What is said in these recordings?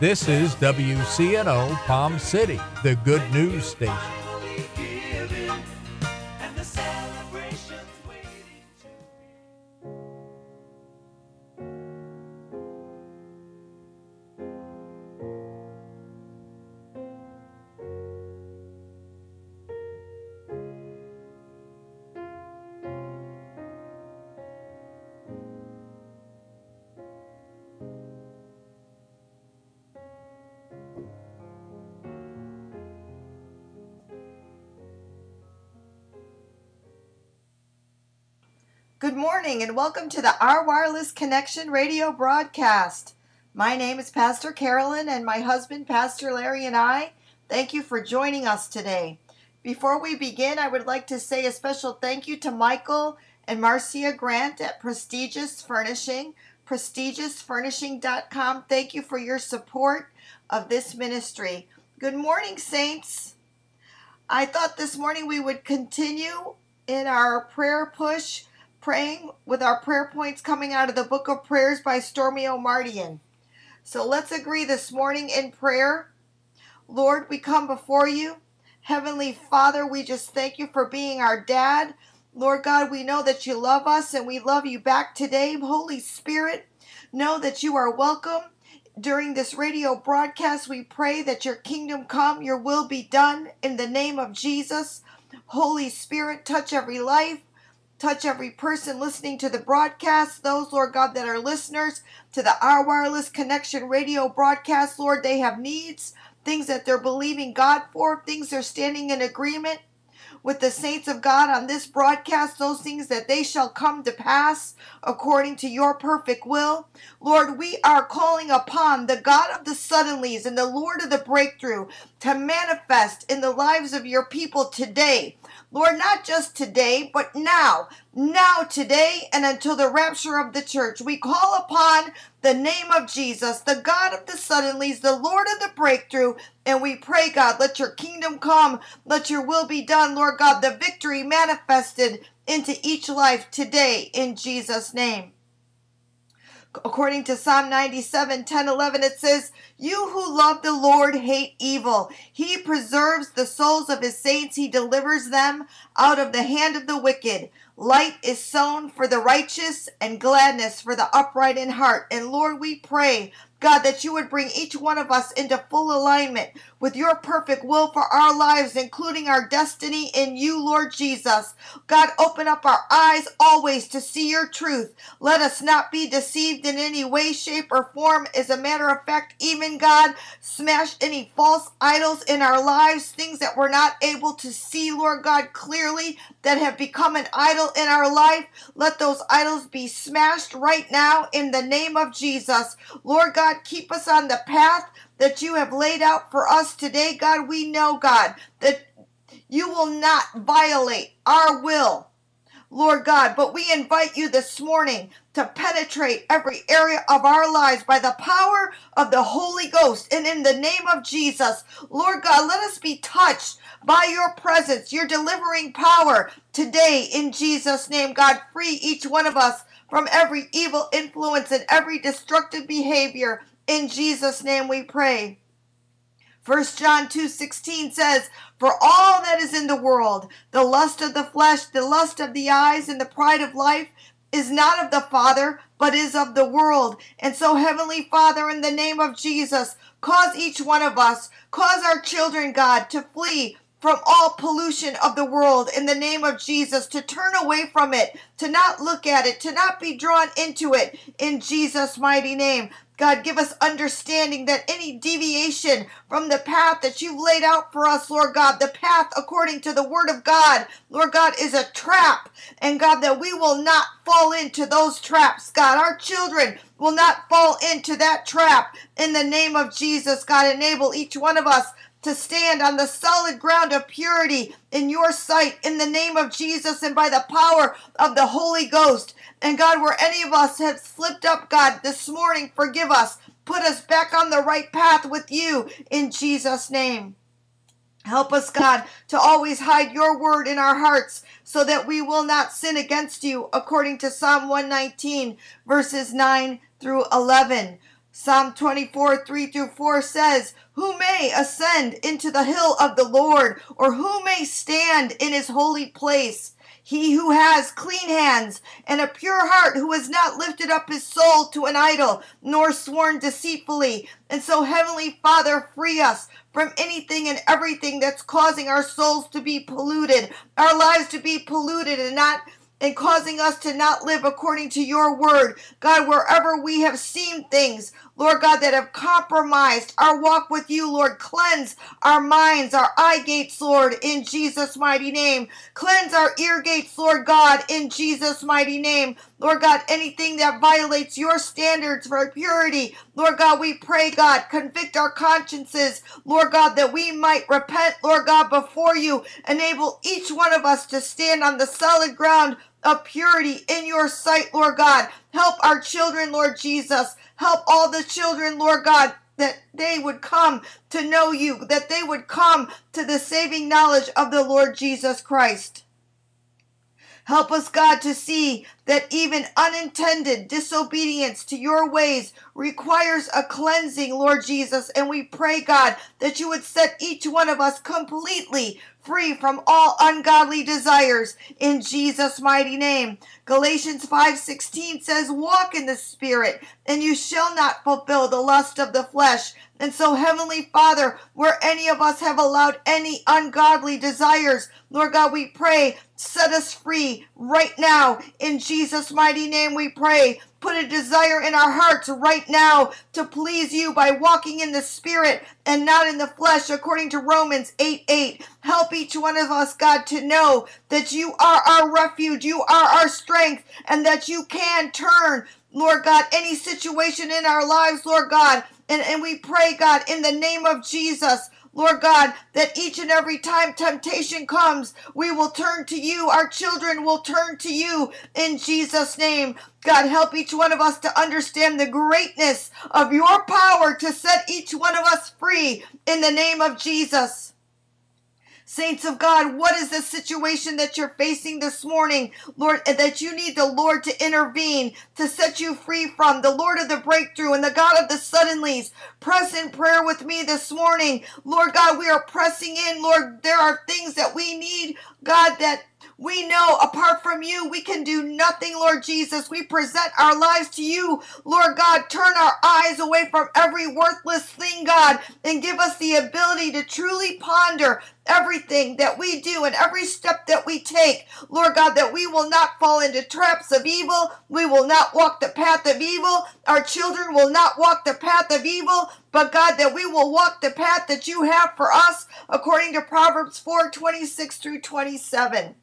This is WCNO Palm City, the good news station. Morning and welcome to the Our Wireless Connection radio broadcast. My name is Pastor Carolyn and my husband, Pastor Larry, and I thank you for joining us today. Before we begin, I would like to say a special thank you to Michael and Marcia Grant at Prestigious Furnishing, prestigiousfurnishing.com. Thank you for your support of this ministry. Good morning, Saints. I thought this morning we would continue in our prayer push praying with our prayer points coming out of the book of prayers by Stormie Omartian. So let's agree this morning in prayer. Lord, we come before you. Heavenly Father, we just thank you for being our dad. Lord God, we know that you love us and we love you back today. Holy Spirit, know that you are welcome. During this radio broadcast, we pray that your kingdom come, your will be done in the name of Jesus. Holy Spirit, touch every life. Touch every person listening to the broadcast, those, Lord God, that are listeners to the Our Wireless Connection radio broadcast, Lord. They have needs, things that they're believing God for, things they're standing in agreement with the saints of God on this broadcast, those things that they shall come to pass according to your perfect will. Lord, we are calling upon the God of the suddenlies and the Lord of the breakthrough to manifest in the lives of your people today. Lord, not just today, but now, now, today, and until the rapture of the church. We call upon the name of Jesus, the God of the suddenlies, the Lord of the breakthrough, and we pray, God, let your kingdom come, let your will be done, Lord God, the victory manifested into each life today in Jesus' name. According to Psalm 97, 10, 11, it says, You who love the Lord hate evil. He preserves the souls of his saints. He delivers them out of the hand of the wicked. Light is sown for the righteous and gladness for the upright in heart. And Lord, we pray God, that you would bring each one of us into full alignment with your perfect will for our lives, including our destiny in you, Lord Jesus. God, open up our eyes always to see your truth. Let us not be deceived in any way, shape, or form. As a matter of fact, even God, smash any false idols in our lives, things that we're not able to see, Lord God, clearly that have become an idol in our life. Let those idols be smashed right now in the name of Jesus. Lord God, keep us on the path that you have laid out for us today. God, we know, God, that you will not violate our will. Lord God, but we invite you this morning to penetrate every area of our lives by the power of the Holy Ghost and in the name of Jesus. Lord God, let us be touched by your presence, your delivering power today in Jesus' name. God, free each one of us from every evil influence and every destructive behavior. In Jesus' name we pray. 1 John 2:16 says, "For all that is in the world, the lust of the flesh, the lust of the eyes, and the pride of life is not of the Father, but is of the world." And so heavenly Father, in the name of Jesus, cause each one of us, cause our children, God, to flee from all pollution of the world in the name of Jesus, to turn away from it, to not look at it, to not be drawn into it in Jesus' mighty name. God, give us understanding that any deviation from the path that you've laid out for us, Lord God, the path according to the word of God, Lord God, is a trap. And God, that we will not fall into those traps, God. Our children will not fall into that trap. In the name of Jesus, God, enable each one of us to stand on the solid ground of purity in your sight in the name of Jesus and by the power of the Holy Ghost. And God, where any of us have slipped up, God, this morning, forgive us. Put us back on the right path with you in Jesus' name. Help us, God, to always hide your word in our hearts so that we will not sin against you, according to Psalm 119, verses 9 through 11. Psalm 24, 3 through 4 says, Who may ascend into the hill of the Lord, or who may stand in his holy place? He who has clean hands and a pure heart, who has not lifted up his soul to an idol, nor sworn deceitfully. And so, Heavenly Father, free us from anything and everything that's causing our souls to be polluted, our lives to be polluted, and not and causing us to not live according to your word. God, wherever we have seen things, Lord God, that have compromised our walk with you, Lord, cleanse our minds, our eye gates, Lord, in Jesus' mighty name. Cleanse our ear gates, Lord God, in Jesus' mighty name. Lord God, anything that violates your standards for purity, Lord God, we pray, God, convict our consciences, Lord God, that we might repent, Lord God, before you. Enable each one of us to stand on the solid ground of purity in your sight, Lord God. Help our children, Lord Jesus. Help all the children, Lord God, that they would come to know you, that they would come to the saving knowledge of the Lord Jesus Christ. Help us, God, to see that even unintended disobedience to your ways requires a cleansing, Lord Jesus. And we pray, God, that you would set each one of us completely free from all ungodly desires in Jesus mighty name. Galatians 5:16 says, "Walk in the spirit, and you shall not fulfill the lust of the flesh." And so, Heavenly Father, where any of us have allowed any ungodly desires, Lord God, we pray, set us free right now. In Jesus' mighty name, we pray. Put a desire in our hearts right now to please you by walking in the Spirit and not in the flesh, according to Romans 8 8. Help each one of us, God, to know that you are our refuge, you are our strength, and that you can turn, Lord God, any situation in our lives, Lord God. And, and we pray, God, in the name of Jesus. Lord God, that each and every time temptation comes, we will turn to you. Our children will turn to you in Jesus' name. God, help each one of us to understand the greatness of your power to set each one of us free in the name of Jesus. Saints of God, what is the situation that you're facing this morning, Lord, that you need the Lord to intervene, to set you free from, the Lord of the breakthrough and the God of the suddenlies? Press in prayer with me this morning. Lord God, we are pressing in. Lord, there are things that we need, God, that we know apart from you, we can do nothing, Lord Jesus. We present our lives to you, Lord God. Turn our eyes away from every worthless thing, God, and give us the ability to truly ponder everything that we do and every step that we take, Lord God, that we will not fall into traps of evil. We will not walk the path of evil. Our children will not walk the path of evil, but God, that we will walk the path that you have for us, according to Proverbs 4 26 through 27.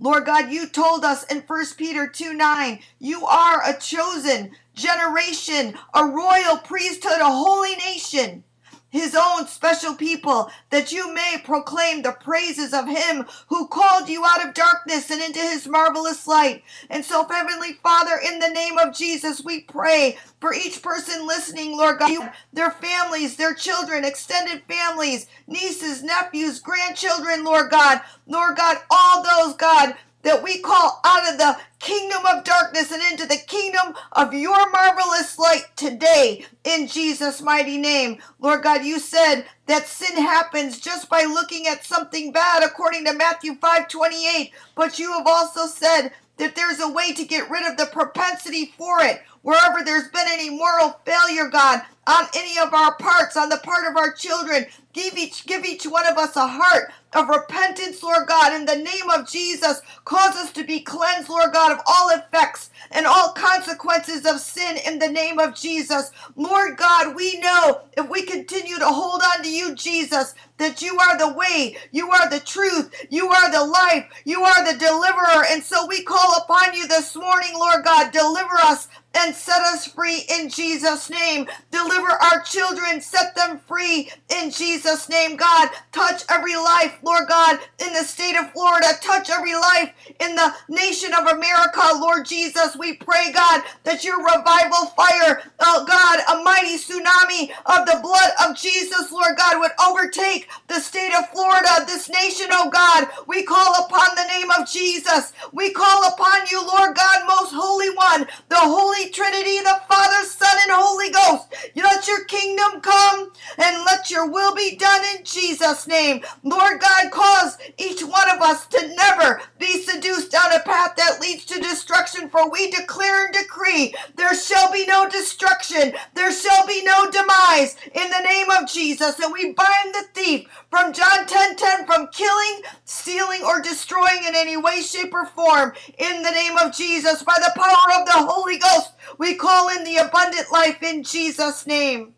Lord God, you told us in 1 Peter 2 9, you are a chosen generation, a royal priesthood, a holy nation his own special people, that you may proclaim the praises of him who called you out of darkness and into his marvelous light. And so, Heavenly Father, in the name of Jesus, we pray for each person listening, Lord God, their families, their children, extended families, nieces, nephews, grandchildren, Lord God, Lord God, all those, God, that we call out of the kingdom of darkness and into the kingdom of your marvelous light today in Jesus' mighty name. Lord God, you said that sin happens just by looking at something bad according to Matthew 5 28. But you have also said that there's a way to get rid of the propensity for it. Wherever there's been any moral failure, God, on any of our parts, on the part of our children, give each give each one of us a heart of repentance, Lord God, in the name of Jesus. Cause us to be cleansed, Lord God, of all effects and all consequences of sin in the name of Jesus. Lord God, we know if we continue to hold on to you, Jesus, that you are the way, you are the truth, you are the life, you are the deliverer. And so we call upon you this morning, Lord God, deliver us and set us free in Jesus' name. Deliver our children, set them free in Jesus' name, God. Touch every life, Lord God, in the state of Florida. Touch every life in the nation of America, Lord Jesus. We pray, God, that your revival fire, oh God, a mighty tsunami of the blood of Jesus, Lord God, would overtake the state of Florida, this nation, oh God. We call upon the name of Jesus. We call upon you, Lord God, most holy one, the holy Trinity, the Father, Son, and Holy Ghost. Let your kingdom come and let your will be done in Jesus' name. Lord God, cause each one of us to never be seduced down a path that leads to destruction, for we declare and decree there shall be no destruction, there shall be no demise in the name of Jesus. And we bind the thief from John 10 10 from killing, stealing, or destroying in any way, shape, or form in the name of Jesus. By the power of the Holy Ghost, we call in the abundant life in Jesus' name.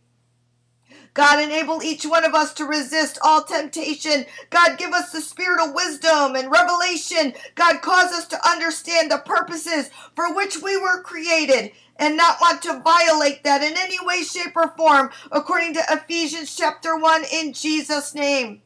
God, enable each one of us to resist all temptation. God, give us the spirit of wisdom and revelation. God, cause us to understand the purposes for which we were created and not want to violate that in any way, shape, or form, according to Ephesians chapter 1 in Jesus' name.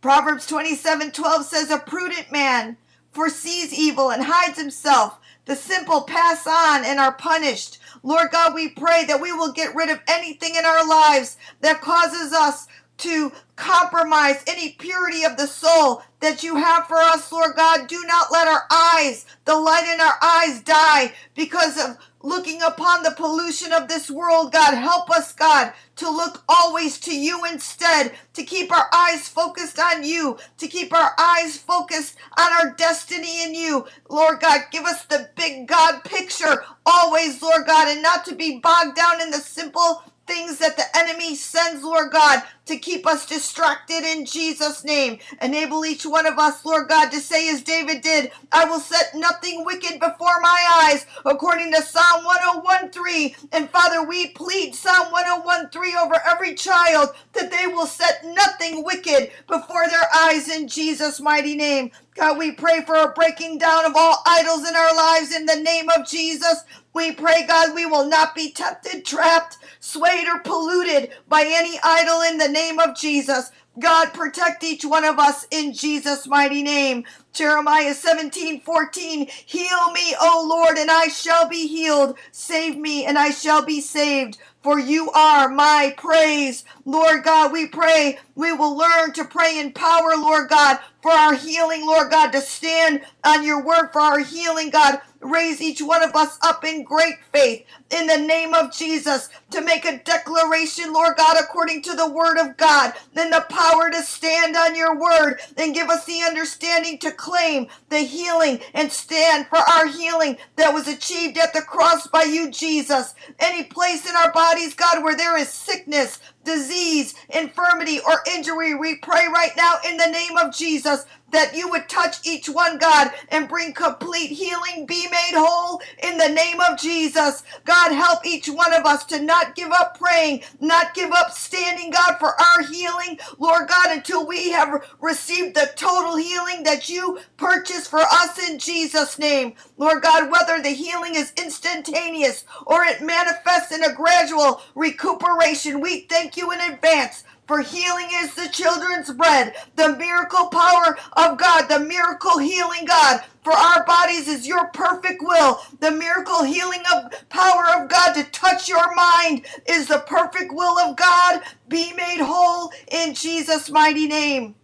Proverbs 27 12 says, A prudent man foresees evil and hides himself. The simple pass on and are punished. Lord God, we pray that we will get rid of anything in our lives that causes us to compromise any purity of the soul that you have for us, Lord God. Do not let our eyes, the light in our eyes, die because of looking upon the pollution of this world, God. Help us, God, to look always to you instead, to keep our eyes focused on you, to keep our eyes focused on our destiny in you. Lord God, give us the big God picture always, Lord God, and not to be bogged down in the simple things that the enemy sends, Lord God, to keep us distracted in Jesus' name. Enable each one of us, Lord God, to say as David did, I will set nothing wicked before my eyes, according to Psalm 101.3. And Father, we plead Psalm 101.3 over every child that they will set nothing wicked before their eyes in Jesus' mighty name. God, we pray for a breaking down of all idols in our lives in the name of Jesus. We pray, God, we will not be tempted, trapped, swayed, or polluted by any idol in the name of Jesus. God, protect each one of us in Jesus' mighty name. Jeremiah 17, 14. Heal me, O Lord, and I shall be healed. Save me, and I shall be saved for you are my praise. Lord God, we pray we will learn to pray in power, Lord God, for our healing, Lord God, to stand on your word for our healing, God. Raise each one of us up in great faith in the name of Jesus to make a declaration, Lord God, according to the word of God. Then the power to stand on your word and give us the understanding to claim the healing and stand for our healing that was achieved at the cross by you, Jesus. Any place in our bodies, God, where there is sickness, disease, infirmity, or injury, we pray right now in the name of Jesus that you would touch each one, God, and bring complete healing, be made whole in the name of Jesus. God, help each one of us to not give up praying, not give up standing, God, for our healing, Lord God, until we have received the total healing that you purchased for us in Jesus' name. Lord God, whether the healing is instantaneous or it manifests in a gradual recuperation, we thank you in advance for healing is the children's bread. The miracle power of God, the miracle healing God for our bodies is your perfect will. The miracle healing of power of God to touch your mind is the perfect will of God. Be made whole in Jesus' mighty name.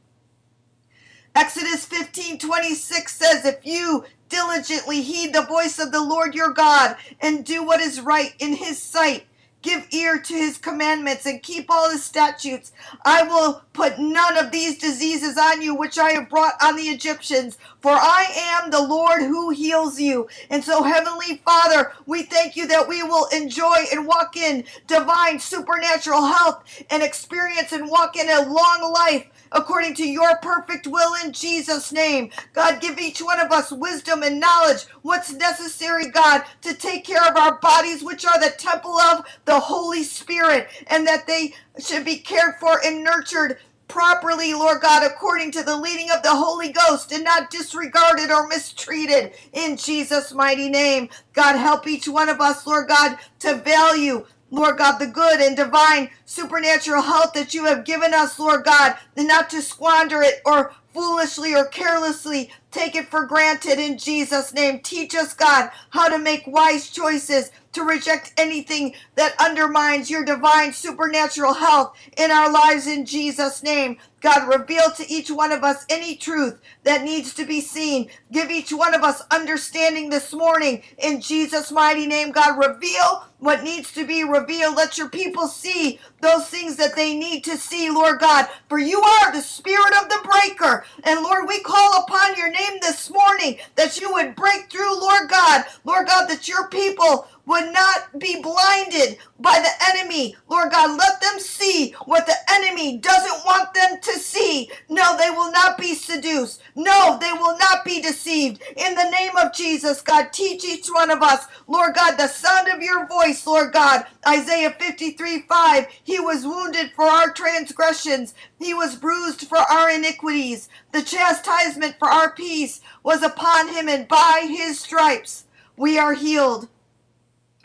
Exodus 15 26 says, If you diligently heed the voice of the Lord your God and do what is right in his sight, Give ear to his commandments and keep all his statutes. I will put none of these diseases on you which I have brought on the Egyptians, for I am the Lord who heals you. And so, Heavenly Father, we thank you that we will enjoy and walk in divine supernatural health and experience and walk in a long life according to your perfect will in Jesus' name. God, give each one of us wisdom and knowledge, what's necessary, God, to take care of our bodies, which are the temple of the Holy Spirit, and that they should be cared for and nurtured properly, Lord God, according to the leading of the Holy Ghost and not disregarded or mistreated in Jesus' mighty name. God, help each one of us, Lord God, to value Lord God, the good and divine supernatural health that you have given us, Lord God, and not to squander it or foolishly or carelessly take it for granted in Jesus' name. Teach us, God, how to make wise choices to reject anything that undermines your divine supernatural health in our lives in Jesus' name. God, reveal to each one of us any truth that needs to be seen. Give each one of us understanding this morning in Jesus' mighty name. God, reveal what needs to be revealed. Let your people see those things that they need to see, Lord God. For you are the spirit of the breaker. And Lord, we call upon your name this morning that you would break through, Lord God. Lord God, that your people would not be blinded by the enemy. Lord God, let them see what the enemy doesn't want them to see. No, they will not be seduced. No, they will not be deceived. In the name of Jesus, God, teach each one of us, Lord God, the sound of your voice, Lord God. Isaiah 53 5, he was wounded for our transgressions, he was bruised for our iniquities. The chastisement for our peace was upon him, and by his stripes we are healed.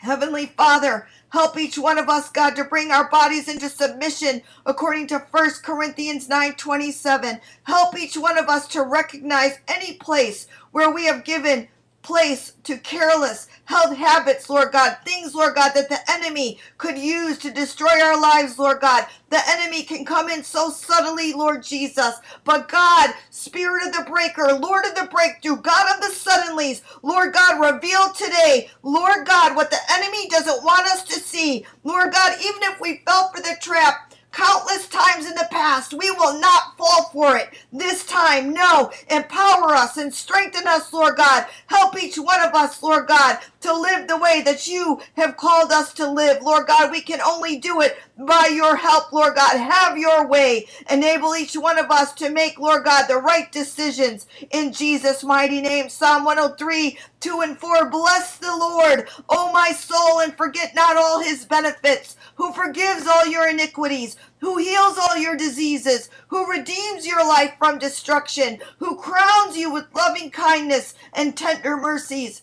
Heavenly Father, help each one of us, God, to bring our bodies into submission according to 1 Corinthians 9:27. Help each one of us to recognize any place where we have given place to careless health habits, Lord God, things, Lord God, that the enemy could use to destroy our lives, Lord God. The enemy can come in so subtly, Lord Jesus. But God, Spirit of the breaker, Lord of the breakthrough, God of the suddenlies, Lord God, reveal today, Lord God, what the enemy doesn't want us to see. Lord God, even if we fell for the trap, countless times in the past. We will not fall for it this time. No, empower us and strengthen us, Lord God. Help each one of us, Lord God, to live the way that you have called us to live. Lord God, we can only do it by your help, Lord God. Have your way. Enable each one of us to make, Lord God, the right decisions in Jesus' mighty name. Psalm 103, 2 and 4. Bless the Lord, O my soul, and forget not all his benefits who forgives all your iniquities, who heals all your diseases, who redeems your life from destruction, who crowns you with loving kindness and tender mercies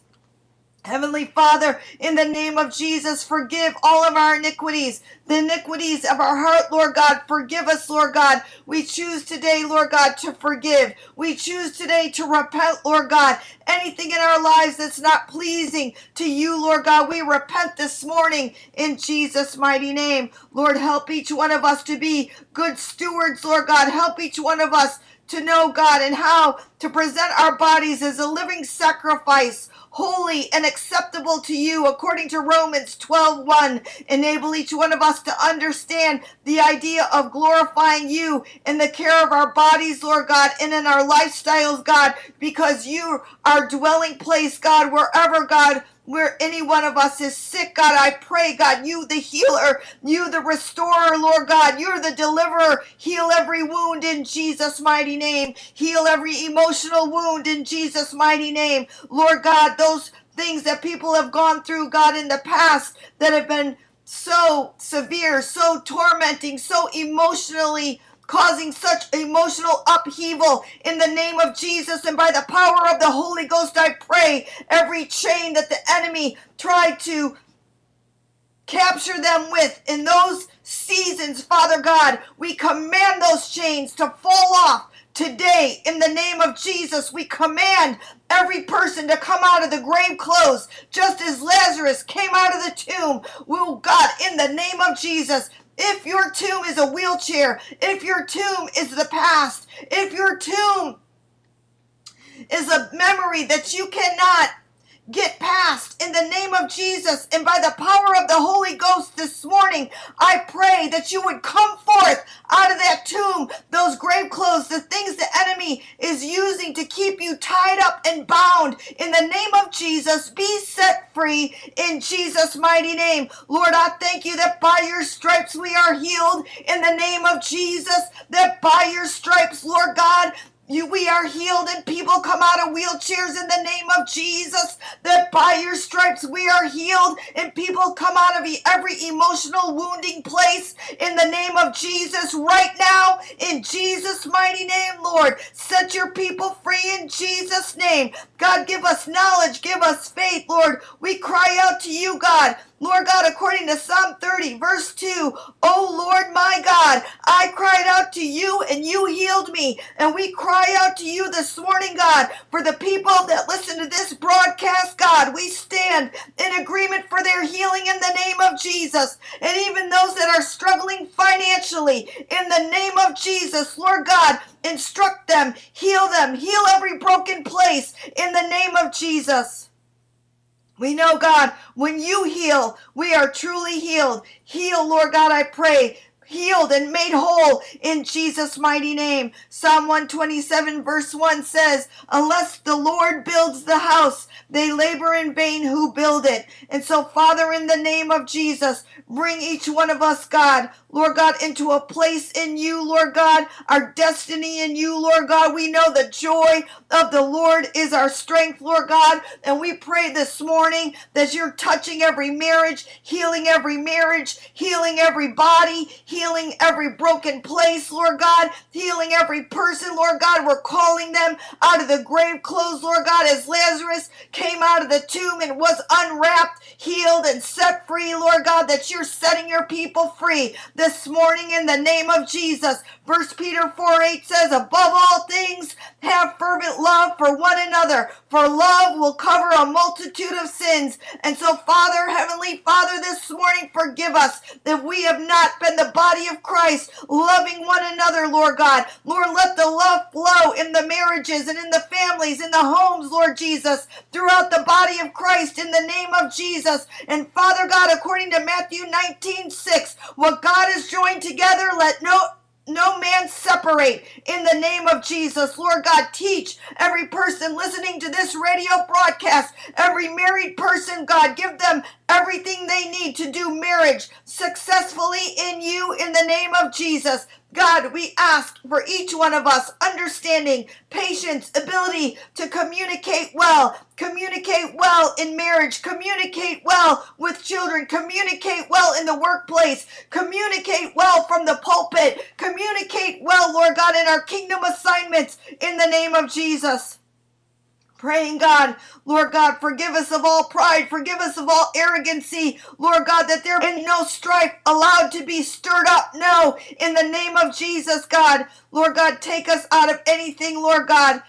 Heavenly Father, in the name of Jesus, forgive all of our iniquities, the iniquities of our heart, Lord God. Forgive us, Lord God. We choose today, Lord God, to forgive. We choose today to repent, Lord God. Anything in our lives that's not pleasing to you, Lord God, we repent this morning in Jesus' mighty name. Lord, help each one of us to be good stewards, Lord God. Help each one of us to know, God, and how to present our bodies as a living sacrifice holy and acceptable to you according to Romans 12:1 enable each one of us to understand the idea of glorifying you in the care of our bodies Lord God and in our lifestyles God because you are dwelling place God wherever God where any one of us is sick, God, I pray, God, you the healer, you the restorer, Lord God, you're the deliverer. Heal every wound in Jesus' mighty name. Heal every emotional wound in Jesus' mighty name. Lord God, those things that people have gone through, God, in the past that have been so severe, so tormenting, so emotionally causing such emotional upheaval in the name of Jesus and by the power of the Holy Ghost I pray every chain that the enemy tried to capture them with in those seasons Father God we command those chains to fall off Today, in the name of Jesus, we command every person to come out of the grave clothes, just as Lazarus came out of the tomb. Will God, in the name of Jesus, if your tomb is a wheelchair, if your tomb is the past, if your tomb is a memory that you cannot get past in the name of Jesus and by the power of the Holy Ghost this morning. I pray that you would come forth out of that tomb, those grave clothes, the things the enemy is using to keep you tied up and bound. In the name of Jesus, be set free in Jesus' mighty name. Lord, I thank you that by your stripes we are healed in the name of Jesus, that by your stripes, Lord God, you, we are healed and people come out of wheelchairs in the name of Jesus. That by your stripes we are healed and people come out of every emotional wounding place in the name of Jesus right now. In Jesus' mighty name, Lord, set your people free in Jesus' name. God, give us knowledge, give us faith, Lord. We cry out to you, God, Lord God, according to Psalm 30, verse 2, O Lord my God, I cried out to you and you healed me. And we cry out to you this morning, God, for the people that listen to this broadcast, God. We stand in agreement for their healing in the name of Jesus. And even those that are struggling financially, in the name of Jesus, Lord God, instruct them, heal them, heal every broken place in the name of Jesus. We know, God, when you heal, we are truly healed. Heal, Lord God, I pray healed and made whole in Jesus' mighty name. Psalm 127, verse 1 says, Unless the Lord builds the house, they labor in vain who build it. And so, Father, in the name of Jesus, bring each one of us, God, Lord God, into a place in you, Lord God, our destiny in you, Lord God. We know the joy of the Lord is our strength, Lord God. And we pray this morning that you're touching every marriage, healing every marriage, healing every body, healing every broken place, Lord God, healing every person, Lord God. We're calling them out of the grave clothes, Lord God, as Lazarus came out of the tomb and was unwrapped, healed, and set free, Lord God, that you're setting your people free this morning in the name of Jesus. First Peter 4 8 says, Above all things, have fervent love for one another, for love will cover a multitude of sins. And so, Father, Heavenly Father, this morning, forgive us that we have not been the body of Christ, loving one another, Lord God. Lord, let the love flow in the marriages and in the families, in the homes, Lord Jesus, throughout the body of Christ, in the name of Jesus. And Father God, according to Matthew 19 6, what God has joined together, let no no man separate in the name of Jesus. Lord God, teach every person listening to this radio broadcast, every married person, God, give them everything they need to do marriage successfully in you in the name of Jesus. God, we ask for each one of us understanding, patience, ability to communicate well, communicate well in marriage, communicate well with children, communicate well in the workplace, communicate well from the pulpit, communicate well, Lord God, in our kingdom assignments in the name of Jesus. Praying, God, Lord God, forgive us of all pride, forgive us of all arrogancy, Lord God, that there be no strife allowed to be stirred up. No, in the name of Jesus, God, Lord God, take us out of anything, Lord God,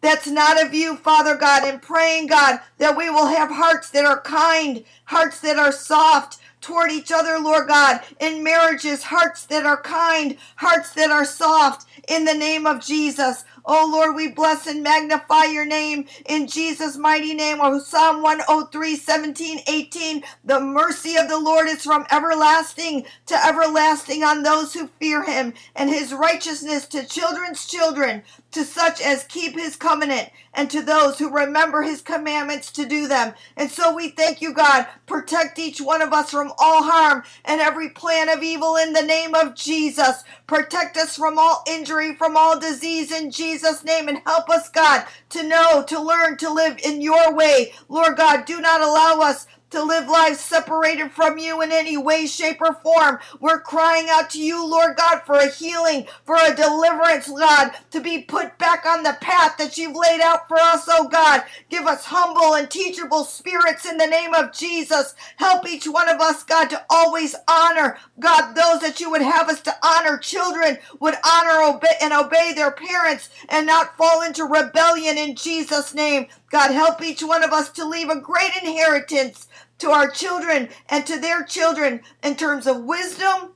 that's not of you, Father God, and praying, God, that we will have hearts that are kind, hearts that are soft, toward each other, Lord God, in marriages, hearts that are kind, hearts that are soft, in the name of Jesus. Oh Lord, we bless and magnify your name in Jesus' mighty name. Oh, Psalm 103, 17, 18. The mercy of the Lord is from everlasting to everlasting on those who fear him, and his righteousness to children's children, to such as keep his covenant, and to those who remember his commandments to do them. And so we thank you, God. Protect each one of us from all harm and every plan of evil in the name of Jesus. Protect us from all injury, from all disease in Jesus' name, and help us, God, to know, to learn, to live in your way. Lord God, do not allow us to live lives separated from you in any way, shape, or form. We're crying out to you, Lord God, for a healing, for a deliverance, God, to be put back on the path that you've laid out for us, oh God. Give us humble and teachable spirits in the name of Jesus. Help each one of us, God, to always honor, God, those that you would have us to honor. Children would honor obey, and obey their parents and not fall into rebellion in Jesus' name. God, help each one of us to leave a great inheritance to our children and to their children in terms of wisdom,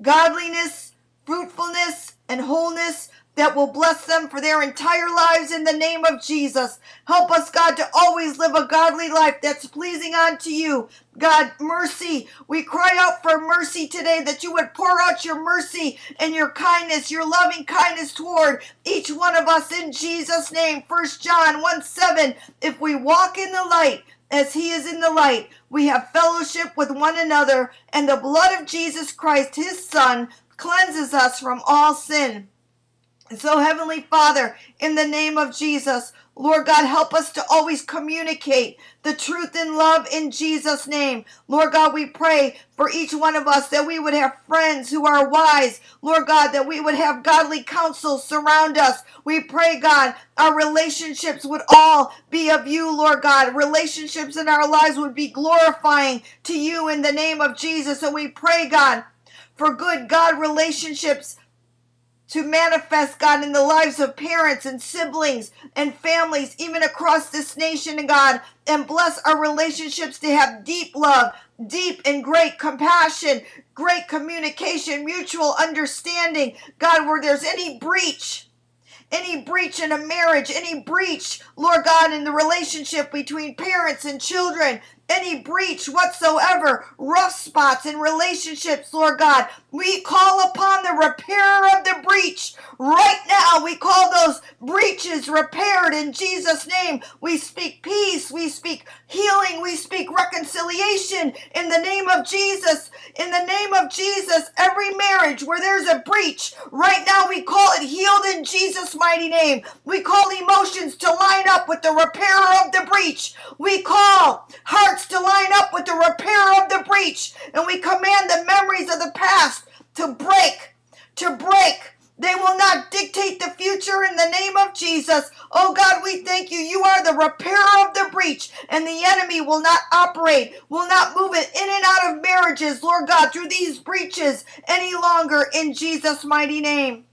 godliness, fruitfulness, and wholeness that will bless them for their entire lives in the name of Jesus. Help us, God, to always live a godly life that's pleasing unto you. God, mercy. We cry out for mercy today that you would pour out your mercy and your kindness, your loving kindness toward each one of us in Jesus' name. First John 1 7. If we walk in the light, as he is in the light, we have fellowship with one another, and the blood of Jesus Christ, his Son, cleanses us from all sin. So, Heavenly Father, in the name of Jesus, Lord God, help us to always communicate the truth in love in Jesus' name. Lord God, we pray for each one of us that we would have friends who are wise. Lord God, that we would have godly counsel surround us. We pray, God, our relationships would all be of you, Lord God. Relationships in our lives would be glorifying to you in the name of Jesus. And we pray, God, for good God relationships to manifest, God, in the lives of parents and siblings and families, even across this nation, and God, and bless our relationships to have deep love, deep and great compassion, great communication, mutual understanding, God, where there's any breach. Any breach in a marriage, any breach, Lord God, in the relationship between parents and children, any breach whatsoever, rough spots in relationships, Lord God. We call upon the repairer of the breach right now. We call those breaches repaired in Jesus' name. We speak peace. We speak healing. We speak reconciliation in the name of Jesus. In the name of Jesus, every marriage where there's a breach, right now we call it healed in Jesus' mighty name. We call emotions to line up with the repairer of the breach. We call hearts to line up with the repairer of the breach. And we command the memories of the past to break, to break. They will not dictate the future in the name of Jesus. Oh God, we thank you. You are the repairer of the breach, and the enemy will not operate, will not move it in and out of marriages, Lord God, through these breaches any longer in Jesus' mighty name.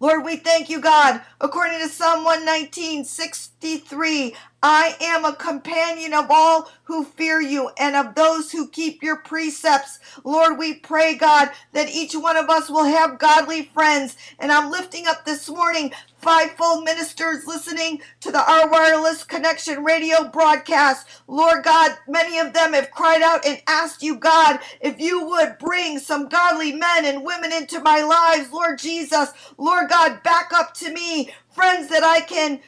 Lord, we thank you, God. According to Psalm 119, 63, I am a companion of all who fear you and of those who keep your precepts. Lord, we pray, God, that each one of us will have godly friends. And I'm lifting up this morning fivefold ministers listening to the Our Wireless Connection radio broadcast. Lord God, many of them have cried out and asked you, God, if you would bring some godly men and women into my lives, Lord Jesus. Lord God, back up to me, friends that I can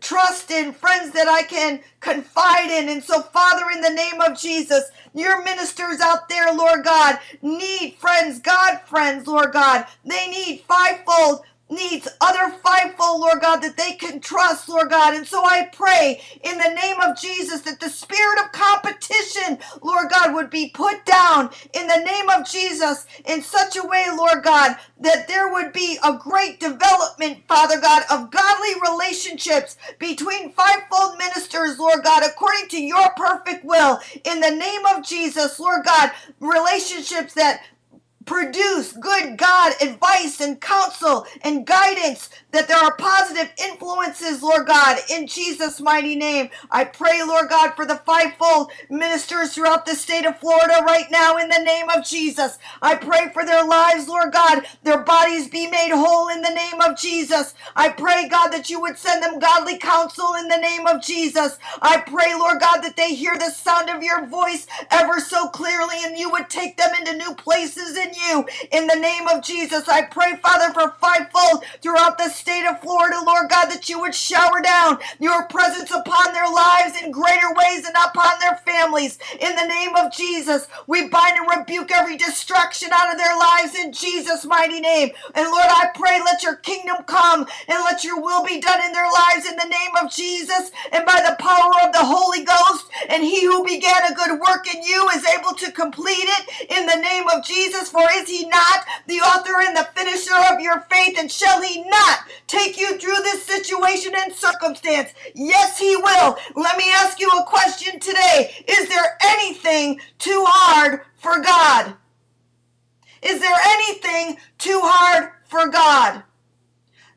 trust in, friends that I can confide in. And so, Father, in the name of Jesus, your ministers out there, Lord God, need friends, God friends, Lord God. They need fivefold needs other fivefold, Lord God, that they can trust, Lord God. And so I pray in the name of Jesus that the spirit of competition, Lord God, would be put down in the name of Jesus in such a way, Lord God, that there would be a great development, Father God, of godly relationships between fivefold ministers, Lord God, according to your perfect will. In the name of Jesus, Lord God, relationships that produce good God advice and counsel and guidance, that there are positive influences, Lord God, in Jesus' mighty name. I pray, Lord God, for the fivefold ministers throughout the state of Florida right now in the name of Jesus. I pray for their lives, Lord God, their bodies be made whole in the name of Jesus. I pray, God, that you would send them godly counsel in the name of Jesus. I pray, Lord God, that they hear the sound of your voice ever so clearly and you would take them into new places in you. In the name of Jesus, I pray, Father, for fivefold throughout the state of Florida, Lord God, that you would shower down your presence upon their lives in greater ways and upon their families. In the name of Jesus, we bind and rebuke every distraction out of their lives in Jesus' mighty name. And Lord, I pray, let your kingdom come and let your will be done in their lives in the name of Jesus and by the power of the Holy Ghost. And he who began a good work in you is able to complete it in the name of Jesus. For is he not the author and the finisher of your faith? And shall he not take you through this situation and circumstance? Yes, he will. Let me ask you a question today. Is there anything too hard for God? Is there anything too hard for God?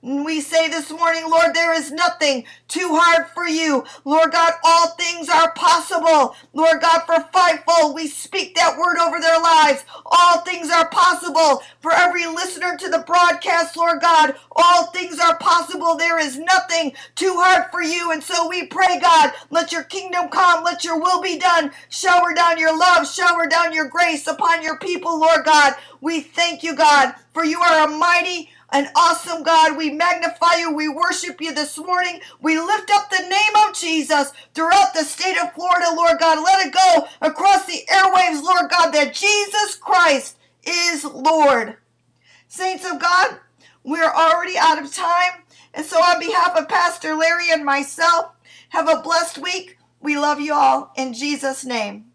We say this morning, Lord, there is nothing too hard for you. Lord God, all things are possible. Lord God, for fivefold, we speak that word over their lives. All things are possible. For every listener to the broadcast, Lord God, all things are possible. There is nothing too hard for you. And so we pray, God, let your kingdom come. Let your will be done. Shower down your love. Shower down your grace upon your people, Lord God. We thank you, God, for you are a mighty, an awesome God. We magnify you. We worship you this morning. We lift up the name of Jesus throughout the state of Florida, Lord God. Let it go across the airwaves, Lord God, that Jesus Christ is Lord. Saints of God, We're already out of time. And so, on behalf of Pastor Larry and myself, have a blessed week. We love you all in Jesus' name.